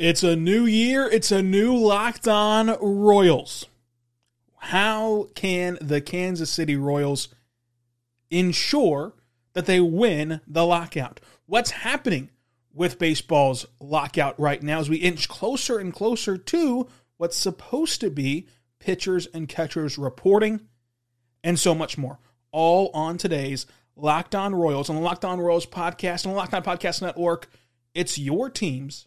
It's a new year. It's a new Locked On Royals. How can the Kansas City Royals ensure that they win the lockout? What's happening with baseball's lockout right now as we inch closer and closer to what's supposed to be pitchers and catchers reporting and so much more? All on today's Locked On Royals on the Locked On Royals podcast and the Locked On Podcast Network. It's your teams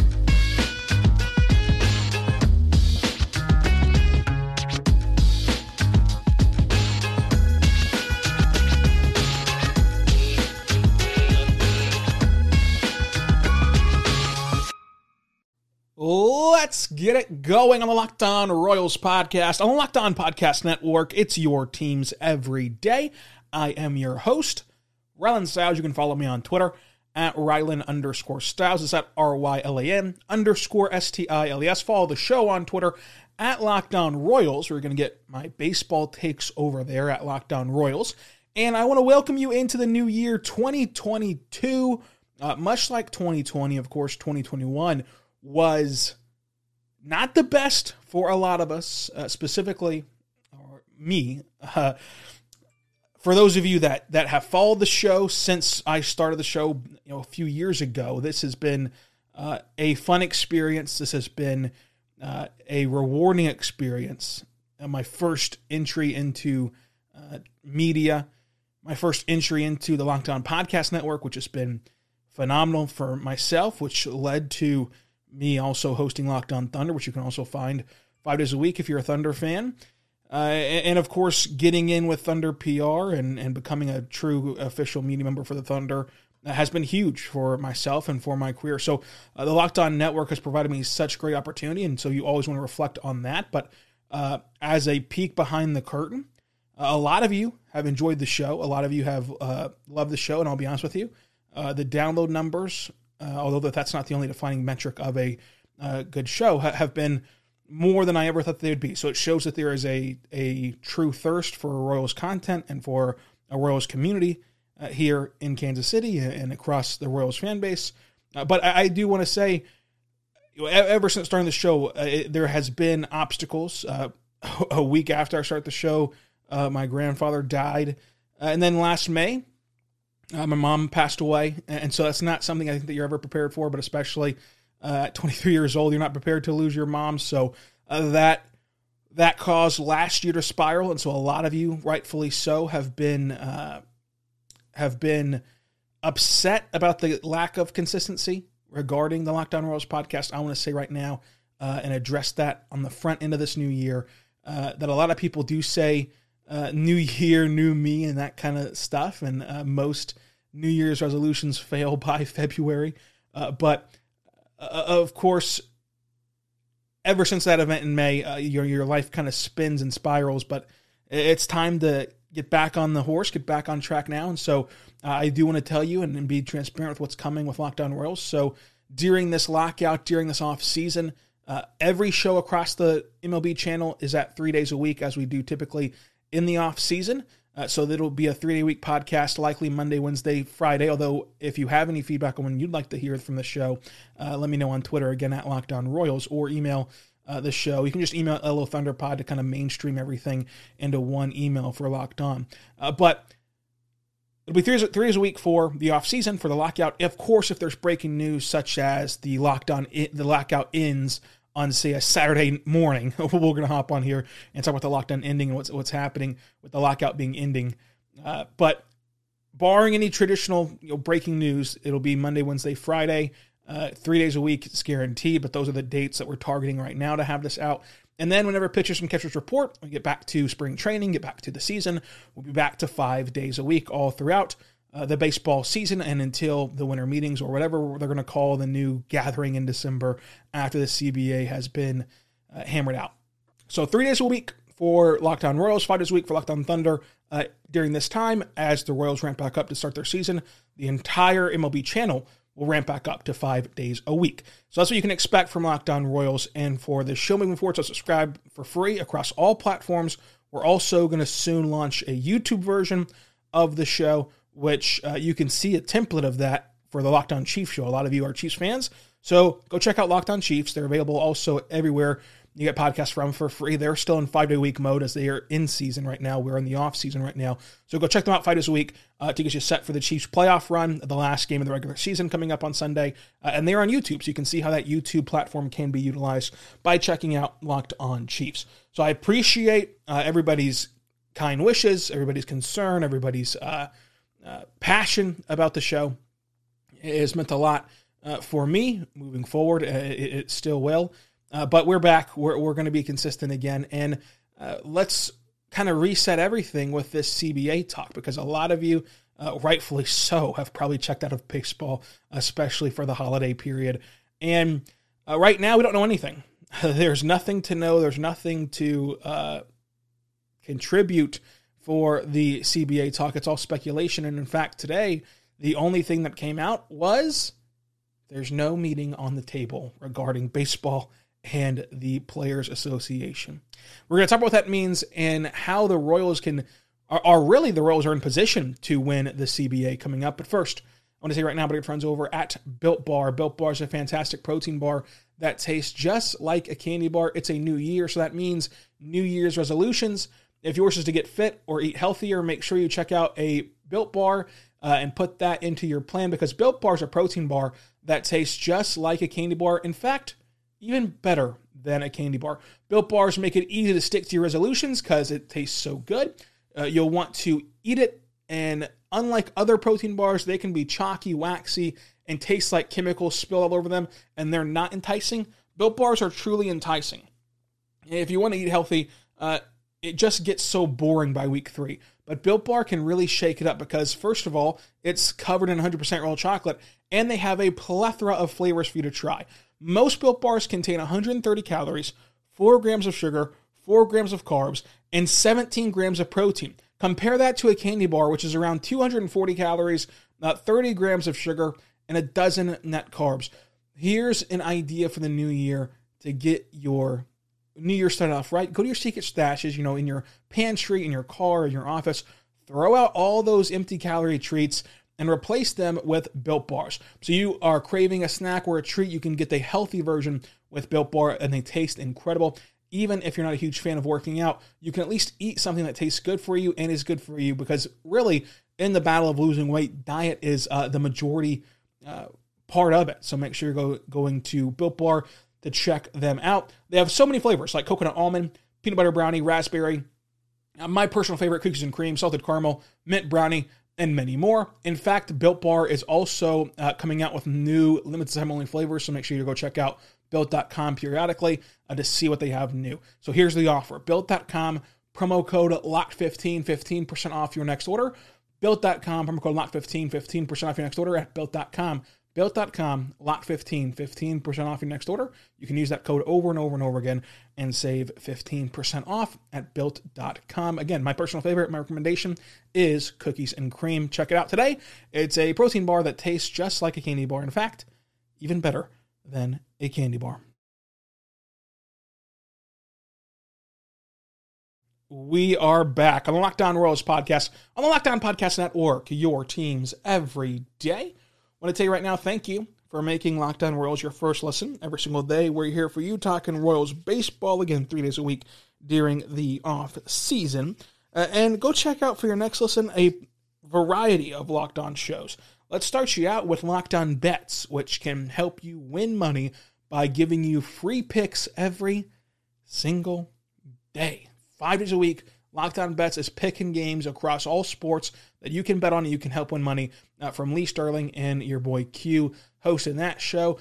Let's get it going on the Locked On Royals podcast on the Locked On Podcast Network. It's your teams every day. I am your host, Rylan Stiles. You can follow me on Twitter at Rylan underscore Stiles. It's at R Y L A N underscore S T I L E S. Follow the show on Twitter at Locked On Royals. We're going to get my baseball takes over there at Locked On Royals. And I want to welcome you into the new year 2022. Uh, much like 2020, of course, 2021 was not the best for a lot of us, uh, specifically or me. Uh, for those of you that that have followed the show since I started the show, you know, a few years ago, this has been uh, a fun experience. This has been uh, a rewarding experience. Uh, my first entry into uh, media, my first entry into the Locked On Podcast Network, which has been phenomenal for myself, which led to me also hosting Locked On Thunder, which you can also find five days a week if you're a Thunder fan. Uh, and, of course, getting in with Thunder PR and, and becoming a true official media member for the Thunder has been huge for myself and for my career. So uh, the Locked On Network has provided me such great opportunity, and so you always want to reflect on that. But uh, as a peek behind the curtain, a lot of you have enjoyed the show. A lot of you have uh, loved the show, and I'll be honest with you, uh, the download numbers uh, although that's not the only defining metric of a uh, good show, ha- have been more than I ever thought they would be. So it shows that there is a a true thirst for Royals content and for a Royals community uh, here in Kansas City and across the Royals fan base. Uh, but I, I do want to say, ever since starting the show, uh, it, there has been obstacles. Uh, a week after I start the show, my grandfather died, and then last May, uh, my mom passed away, and so that's not something I think that you're ever prepared for. But especially uh, at 23 years old, you're not prepared to lose your mom. So uh, that that caused last year to spiral, and so a lot of you, rightfully so, have been uh, have been upset about the lack of consistency regarding the Locked On Royals podcast. I want to say right now uh, and address that on the front end of this new year uh, that a lot of people do say uh, new year, new me, and that kind of stuff. And uh, most New Year's resolutions fail by February. Uh, but uh, of course, ever since that event in May, uh, your your life kind of spins and spirals. But it's time to get back on the horse, get back on track now. And so uh, I do want to tell you and, and, be transparent with what's coming with Locked On Royals. So during this lockout, during this off season. Uh, every show across the MLB channel is at three days a week, as we do typically in the off season. Uh, so it'll be a three day week podcast, likely Monday, Wednesday, Friday. Although, if you have any feedback on when you'd like to hear from the show, uh, let me know on Twitter again at Locked On Royals or email uh, the show. You can just email LO Thunderpod to kind of mainstream everything into one email for Locked On. Uh, but it'll be three three days a week for the off season for the lockout. Of course, if there's breaking news such as the lockdown, the lockout ends on say a Saturday morning. We're going to hop on here and talk about the lockdown ending and what's what's happening with the lockout being ending. Uh, but barring any traditional you know, breaking news, it'll be Monday, Wednesday, Friday, uh, three days a week. It's guaranteed. But those are the dates that we're targeting right now to have this out. And then whenever pitchers and catchers report, we get back to spring training, get back to the season. We'll be back to five days a week all throughout uh, the baseball season and until the winter meetings or whatever they're going to call the new gathering in December after the CBA has been uh, hammered out. So three days a week for Locked On Royals, five days a week for Locked On Thunder. Uh, during this time, as the Royals ramp back up to start their season, the entire MLB channel will ramp back up to five days a week. So that's what you can expect from Locked On Royals and for the show moving forward. So subscribe for free across all platforms. We're also going to soon launch a YouTube version of the show, which uh, you can see a template of that for the Locked On Chiefs show. A lot of you are Chiefs fans. So go check out Locked On Chiefs. They're available also everywhere you get podcasts from for free. They're still in five day week mode as they are in season right now. We're in the off season right now. So go check them out five days a week uh, to get you set for the Chiefs playoff run, the last game of the regular season coming up on Sunday. Uh, and they're on YouTube. So you can see how that YouTube platform can be utilized by checking out Locked On Chiefs. So I appreciate uh, everybody's kind wishes, everybody's concern, everybody's uh, uh, passion about the show. It has meant a lot uh, for me moving forward. It, it still will. Uh, but we're back. We're, we're going to be consistent again. And uh, let's kind of reset everything with this CBA talk because a lot of you, uh, rightfully so, have probably checked out of baseball, especially for the holiday period. And uh, right now, we don't know anything. there's nothing to know, there's nothing to uh, contribute for the CBA talk. It's all speculation. And in fact, today, the only thing that came out was there's no meeting on the table regarding baseball and the Players Association. We're going to talk about what that means and how the Royals can are, are, really the Royals are in position to win the CBA coming up. But first, I want to say right now, but your friends over at Built Bar. Built Bar is a fantastic protein bar that tastes just like a candy bar. It's a new year, so that means New Year's resolutions. If yours is to get fit or eat healthier, make sure you check out a Built Bar uh, and put that into your plan because Built Bar is a protein bar that tastes just like a candy bar. In fact, even better than a candy bar. Built bars make it easy to stick to your resolutions because it tastes so good. Uh, you'll want to eat it, and unlike other protein bars, they can be chalky, waxy, and taste like chemicals spilled all over them, and they're not enticing. Built bars are truly enticing. if you want to eat healthy, uh, it just gets so boring by week three. But Built Bar can really shake it up because, first of all, it's covered in 100% real chocolate, and they have a plethora of flavors for you to try. Most built bars contain 130 calories, 4 grams of sugar, 4 grams of carbs, and 17 grams of protein. Compare that to a candy bar, which is around 240 calories, about 30 grams of sugar, and a dozen net carbs. Here's an idea for the new year to get your new year started off right. Go to your secret stashes, you know, in your pantry, in your car, in your office. Throw out all those empty calorie treats and replace them with Built Bars. So you are craving a snack or a treat, you can get the healthy version with Built Bar, and they taste incredible. Even if you're not a huge fan of working out, you can at least eat something that tastes good for you and is good for you because really, in the battle of losing weight, diet is uh, the majority uh, part of it. So make sure you're go, going to Built Bar to check them out. They have so many flavors like coconut almond, peanut butter brownie, raspberry. Uh, my personal favorite, cookies and cream, salted caramel, mint brownie, and many more. In fact, Built Bar is also uh, coming out with new limited time only flavors, so make sure you go check out built.com periodically uh, to see what they have new. So here's the offer built.com, promo code LOCK15, 15% off your next order. Built.com, promo code LOCK15, 15% off your next order at built.com. Built.com, lock15, 15% off your next order. You can use that code over and over and over again and save 15% off at built.com. Again, my personal favorite, my recommendation is cookies and cream. Check it out today. It's a protein bar that tastes just like a candy bar. In fact, even better than a candy bar. We are back on the Locked On Royals podcast on the Locked On Podcast Network, your teams every day. Want to tell you right now, thank you for making Locked On Royals your first listen every single day. We're here for you talking Royals baseball again three days a week during the off season. Uh, and go check out for your next listen a variety of Locked On shows. Let's start you out with Locked On Bets, which can help you win money by giving you free picks every single day, five days a week Locked On Bets is picking games across all sports that you can bet on and you can help win money uh, from Lee Sterling and your boy Q hosting that show.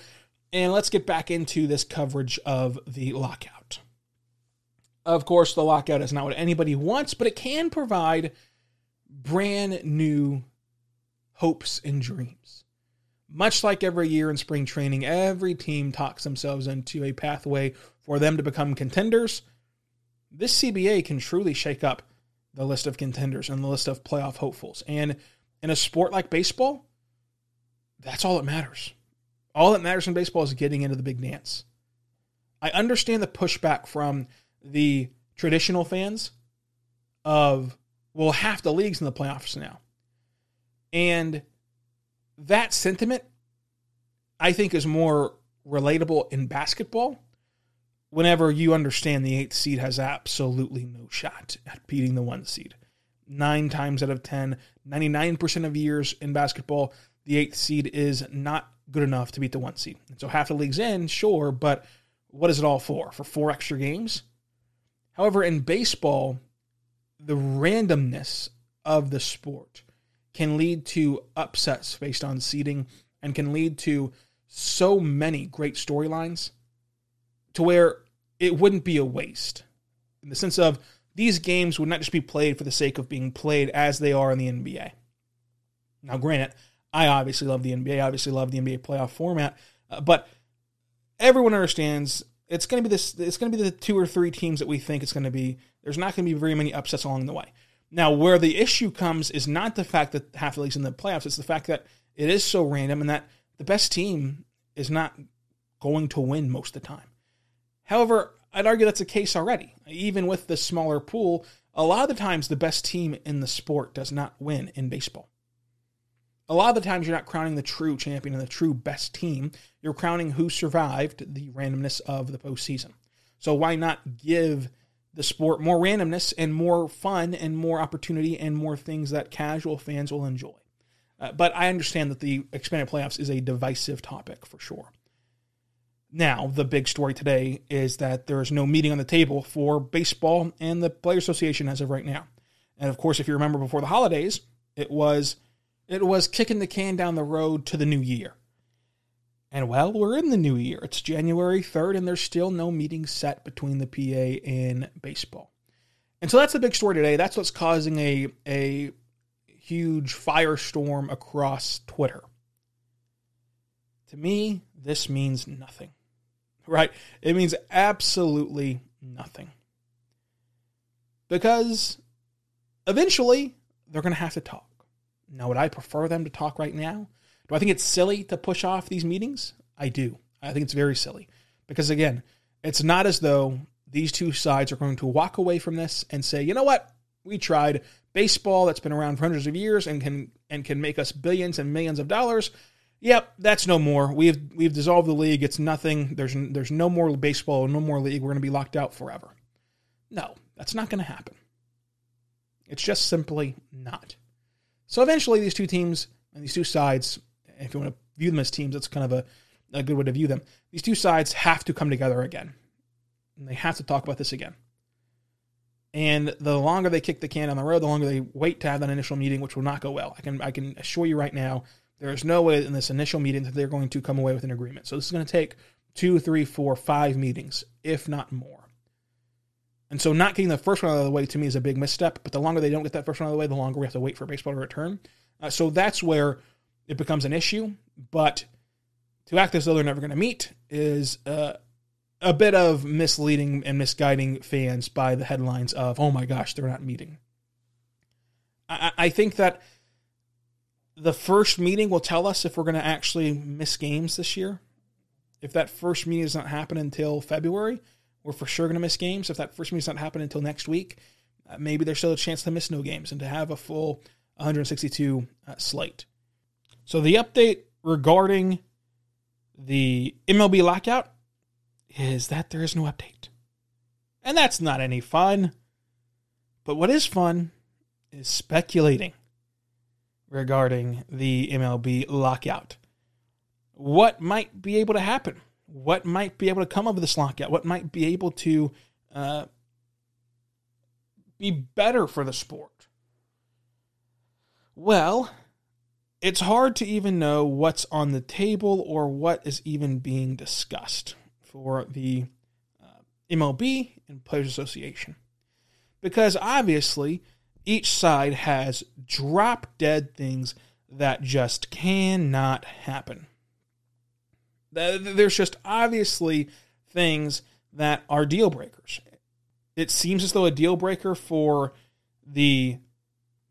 And let's get back into this coverage of the lockout. Of course, the lockout is not what anybody wants, but it can provide brand new hopes and dreams. Much like every year in spring training, every team talks themselves into a pathway for them to become contenders this CBA can truly shake up the list of contenders and the list of playoff hopefuls. And in a sport like baseball, that's all that matters. All that matters in baseball is getting into the big dance. I understand the pushback from the traditional fans of, well, half the league's in the playoffs now. And that sentiment, I think, is more relatable in basketball whenever you understand the eighth seed has absolutely no shot at beating the one seed. Nine times out of 10, 99% of years in basketball, the eighth seed is not good enough to beat the one seed. And so half the league's in, sure, but what is it all for? For four extra games? However, in baseball, the randomness of the sport can lead to upsets based on seeding and can lead to so many great storylines to where it wouldn't be a waste in the sense of these games would not just be played for the sake of being played as they are in the NBA. Now, granted, I obviously love the NBA, obviously love the NBA playoff format, uh, but everyone understands it's going to be this. It's going to be the two or three teams that we think it's going to be. There's not going to be very many upsets along the way. Now, where the issue comes is not the fact that half the league's in the playoffs; it's the fact that it is so random and that the best team is not going to win most of the time. However, I'd argue that's the case already. Even with the smaller pool, a lot of the times the best team in the sport does not win in baseball. A lot of the times you're not crowning the true champion and the true best team. You're crowning who survived the randomness of the postseason. So why not give the sport more randomness and more fun and more opportunity and more things that casual fans will enjoy? Uh, but I understand that the expanded playoffs is a divisive topic for sure. Now, the big story today is that there is no meeting on the table for baseball and the Player Association as of right now. And of course, if you remember before the holidays, it was it was kicking the can down the road to the new year. And well, we're in the new year. It's January 3rd, and there's still no meeting set between the PA and baseball. And so that's the big story today. That's what's causing a, a huge firestorm across Twitter. To me, this means nothing, right? It means absolutely nothing. Because eventually they're going to have to talk. Now, would I prefer them to talk right now? Do I think it's silly to push off these meetings? I do. I think it's very silly. Because again, it's not as though these two sides are going to walk away from this and say, you know what? We tried baseball that's been around for hundreds of years and can and can make us billions and millions of dollars. Yep, that's no more. We've we've dissolved the league. It's nothing. There's there's no more baseball, no more league. We're going to be locked out forever. No, that's not going to happen. It's just simply not. So eventually, these two teams and these two sides, if you want to view them as teams, that's kind of a, a good way to view them. These two sides have to come together again. And they have to talk about this again. And the longer they kick the can down the road, the longer they wait to have that initial meeting, which will not go well. I can I can assure you right now, there is no way in this initial meeting that they're going to come away with an agreement. So this is going to take two, three, four, five meetings, if not more. And so not getting the first one out of the way to me is a big misstep. But the longer they don't get that first one out of the way, the longer we have to wait for baseball to return. Uh, so that's where it becomes an issue. But to act as though they're never going to meet is uh, a bit of misleading and misguiding fans by the headlines of, oh my gosh, they're not meeting. I, I think that the first meeting will tell us if we're going to actually miss games this year. If that first meeting does not happen until February, we're for sure going to miss games. If that first meeting does not happen until next week, uh, maybe there's still a chance to miss no games and to have a full 162 uh, slate. So the update regarding the MLB lockout is that there is no update. And that's not any fun. But what is fun is speculating regarding the MLB lockout. What might be able to happen? What might be able to come of this lockout? What might be able to uh, be better for the sport? Well, it's hard to even know what's on the table or what is even being discussed for the uh, MLB and Players Association. Because obviously, each side has drop dead things that just cannot happen. There's just obviously things that are deal breakers. It seems as though a deal breaker for the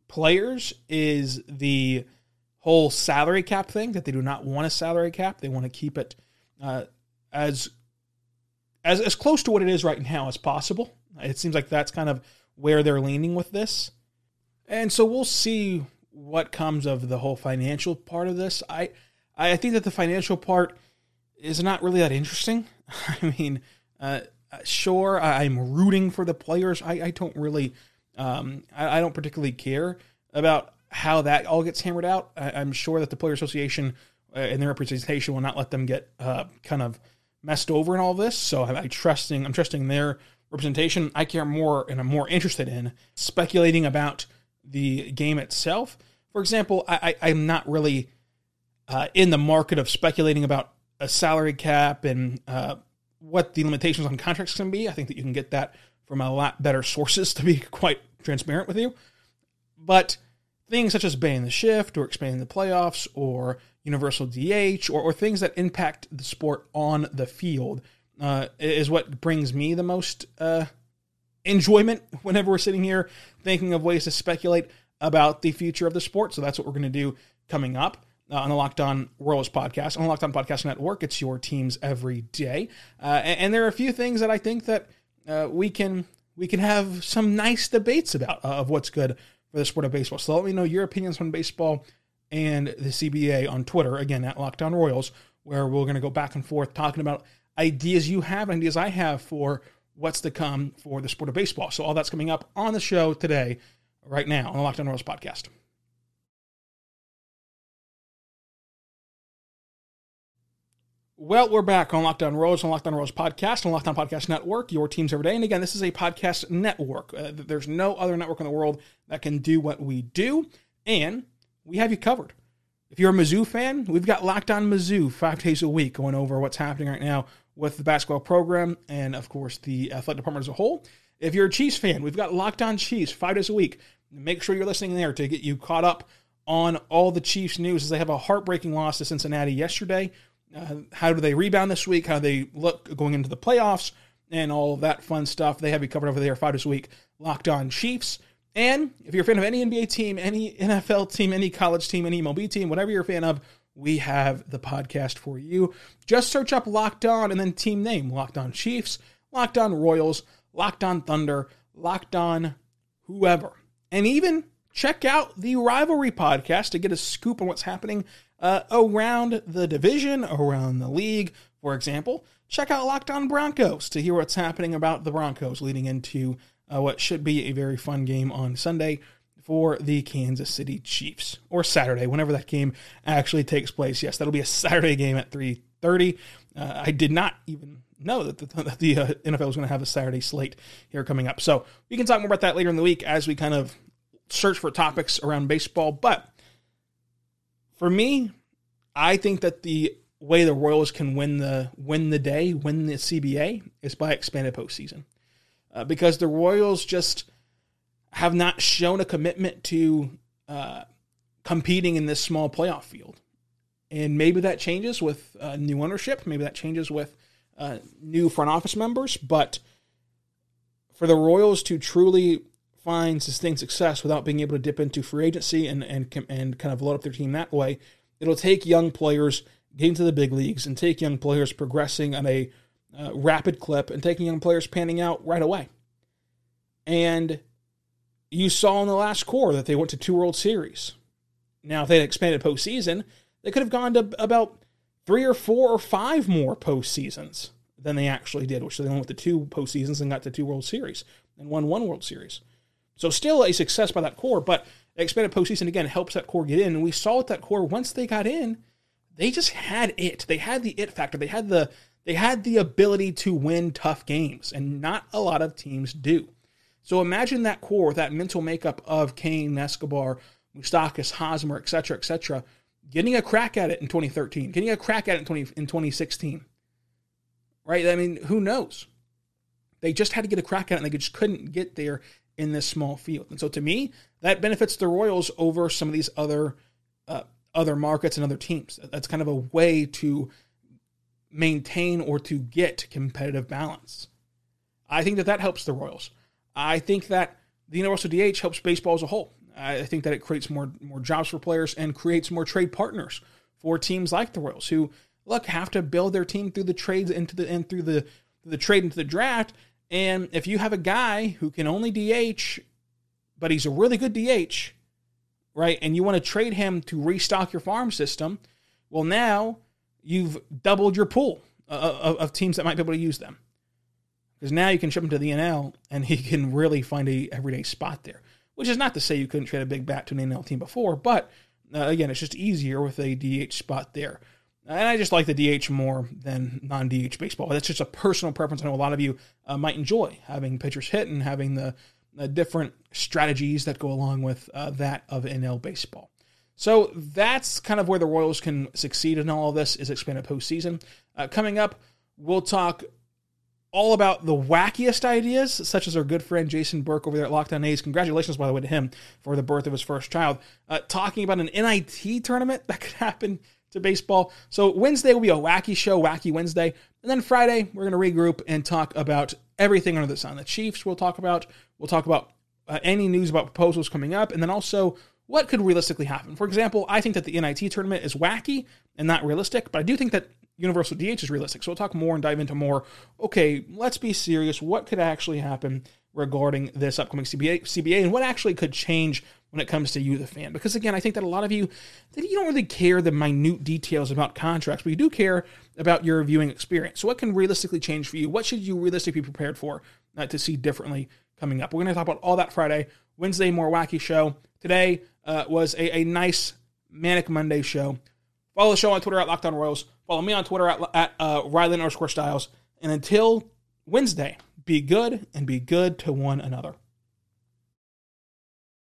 players is the whole salary cap thing that they do not want a salary cap. They want to keep it uh, as as as close to what it is right now as possible. It seems like that's kind of where they're leaning with this. And so we'll see what comes of the whole financial part of this. I I think that the financial part is not really that interesting. I mean, uh, sure, I'm rooting for the players. I, I don't really, um, I, I, don't particularly care about how that all gets hammered out. I, am sure that the Player Association uh, and their representation will not let them get uh, kind of messed over in all this. So I, I trusting, I'm trusting their representation. I care more and I'm more interested in speculating about the game itself. For example, I, am not really uh, in the market of speculating about a salary cap and uh, what the limitations on contracts can be. I think that you can get that from a lot better sources, to be quite transparent with you. But things such as banning the shift or expanding the playoffs or universal DH or, or things that impact the sport on the field uh, is what brings me the most uh, enjoyment whenever we're sitting here thinking of ways to speculate about the future of the sport. So that's what we're going to do coming up. Uh, on the Locked On Royals podcast, on the Locked On Podcast Network. It's your teams every day, uh, and, and, there are a few things that I think that uh, we can we can have some nice debates about uh, of what's good for the sport of baseball. So let me know your opinions on baseball and the CBA on Twitter again at Locked On Royals, where we're going to go back and forth talking about ideas you have, and ideas I have for what's to come for the sport of baseball. So all that's coming up on the show today, right now on the Locked On Royals podcast. Well, we're back on Lockdown On Royals, on Lockdown On Royals podcast, on Locked On Podcast Network, your teams every day. And again, this is a podcast network. Uh, there's no other network in the world that can do what we do, and we have you covered. If you're a Mizzou fan, we've got Locked On Mizzou five days a week going over what's happening right now with the basketball program and, of course, the athletic department as a whole. If you're a Chiefs fan, we've got Locked On Chiefs five days a week. Make sure you're listening there to get you caught up on all the Chiefs news as they have a heartbreaking loss to Cincinnati yesterday uh, how do they rebound this week? How do they look going into the playoffs? And all that fun stuff. They have you covered over there five days a week. Locked on Chiefs. And if you're a fan of any NBA team, any NFL team, any college team, any MLB team, whatever you're a fan of, we have the podcast for you. Just search up Locked On and then team name Locked On Chiefs, Locked On Royals, Locked On Thunder, Locked On whoever. And even check out the Rivalry podcast to get a scoop on what's happening uh, around the division, around the league. For example, check out Locked On Broncos to hear what's happening about the Broncos leading into uh, what should be a very fun game on Sunday for the Kansas City Chiefs or Saturday, whenever that game actually takes place. Yes, that'll be a Saturday game at 3:30. Uh, I did not even know that the, that the uh, NFL was going to have a Saturday slate here coming up. So we can talk more about that later in the week as we kind of search for topics around baseball. But for me, I think that the way the Royals can win the win the day, win the CBA, is by expanded postseason, uh, because the Royals just have not shown a commitment to uh, competing in this small playoff field, and maybe that changes with uh, new ownership, maybe that changes with uh, new front office members, but for the Royals to truly find sustained success without being able to dip into free agency and and and kind of load up their team that way It'll take young players getting to the big leagues and take young players progressing at a uh, rapid clip and taking young players panning out right away. And you saw in the last core that they went to two World Series. Now, if they had expanded postseason, they could have gone to about three or four or five more postseasons than they actually did, which they only went to two postseasons and got to two World Series and won one World Series. So still a success by that core, but expanded postseason again helps that core get in. And we saw with that core once they got in, they just had it. They had the it factor. They had the they had the ability to win tough games, and not a lot of teams do. So imagine that core that mental makeup of Cain, Escobar, Moustakas, Hosmer, etc., etc., getting a crack at it in 2013, getting a crack at it in, 20, in 2016. Right? I mean, who knows? They just had to get a crack at it, and they just couldn't get there in this small field. And so to me, that benefits the Royals over some of these other uh, other markets and other teams. That's kind of a way to maintain or to get competitive balance. I think that that helps the Royals. I think that the universal DH helps baseball as a whole. I think that it creates more more jobs for players and creates more trade partners for teams like the Royals who look have to build their team through the trades into the and through the the trade into the draft. And if you have a guy who can only DH, but he's a really good DH, right? And you want to trade him to restock your farm system, well, now you've doubled your pool uh, uh, of, of teams that might be able to use them. Because now you can ship him to the NL and he can really find a everyday spot there. Which is not to say you couldn't trade a big bat to an NL team before, but uh, again, it's just easier with a DH spot there. And I just like the DH more than non DH baseball. That's just a personal preference. I know a lot of you uh, might enjoy having pitchers hit and having the, the different strategies that go along with uh, that of NL baseball. So that's kind of where the Royals can succeed in all of this is expanded postseason. Uh, coming up, we'll talk all about the wackiest ideas, such as our good friend Jason Burke over there at Locked On A's. Congratulations, by the way, to him for the birth of his first child. Uh, talking about an NIT tournament that could happen to baseball. So Wednesday will be a wacky show, Wacky Wednesday. And then Friday, we're going to regroup and talk about everything under the sun. The Chiefs we'll talk about. We'll talk about uh, any news about proposals coming up. And then also what could realistically happen. For example, I think that the NIT tournament is wacky and not realistic, but I do think that Universal DH is realistic. So we'll talk more and dive into more. Okay, let's be serious. What could actually happen regarding this upcoming CBA, CBA and what actually could change when it comes to you, the fan. Because again, I think that a lot of you that you don't really care the minute details about contracts, but you do care about your viewing experience. So, what can realistically change for you? What should you realistically be prepared for uh, to see differently coming up? We're going to talk about all that Friday. Wednesday, more wacky show. Today uh, was a, a nice manic Monday show. Follow the show on Twitter at Locked On Royals. Follow me on Twitter at, at uh, Rylan underscore Stiles. And until Wednesday, be good and be good to one another.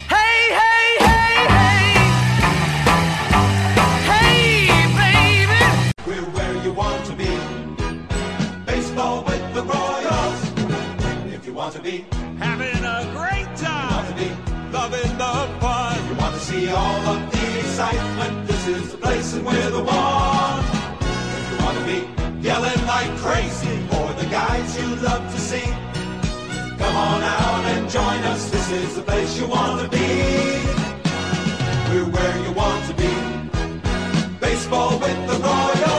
Hey, hey, hey, hey! Hey, baby! We're where you want to be Baseball with the brothers. If you want to be having a great time. You want to be loving the fun. You want to see all of the excitement. This is the place and we're the one be yelling like crazy for the guys you love to see. Come on out and join us. This is the place you want to be. We're where you want to be. Baseball with the Royals.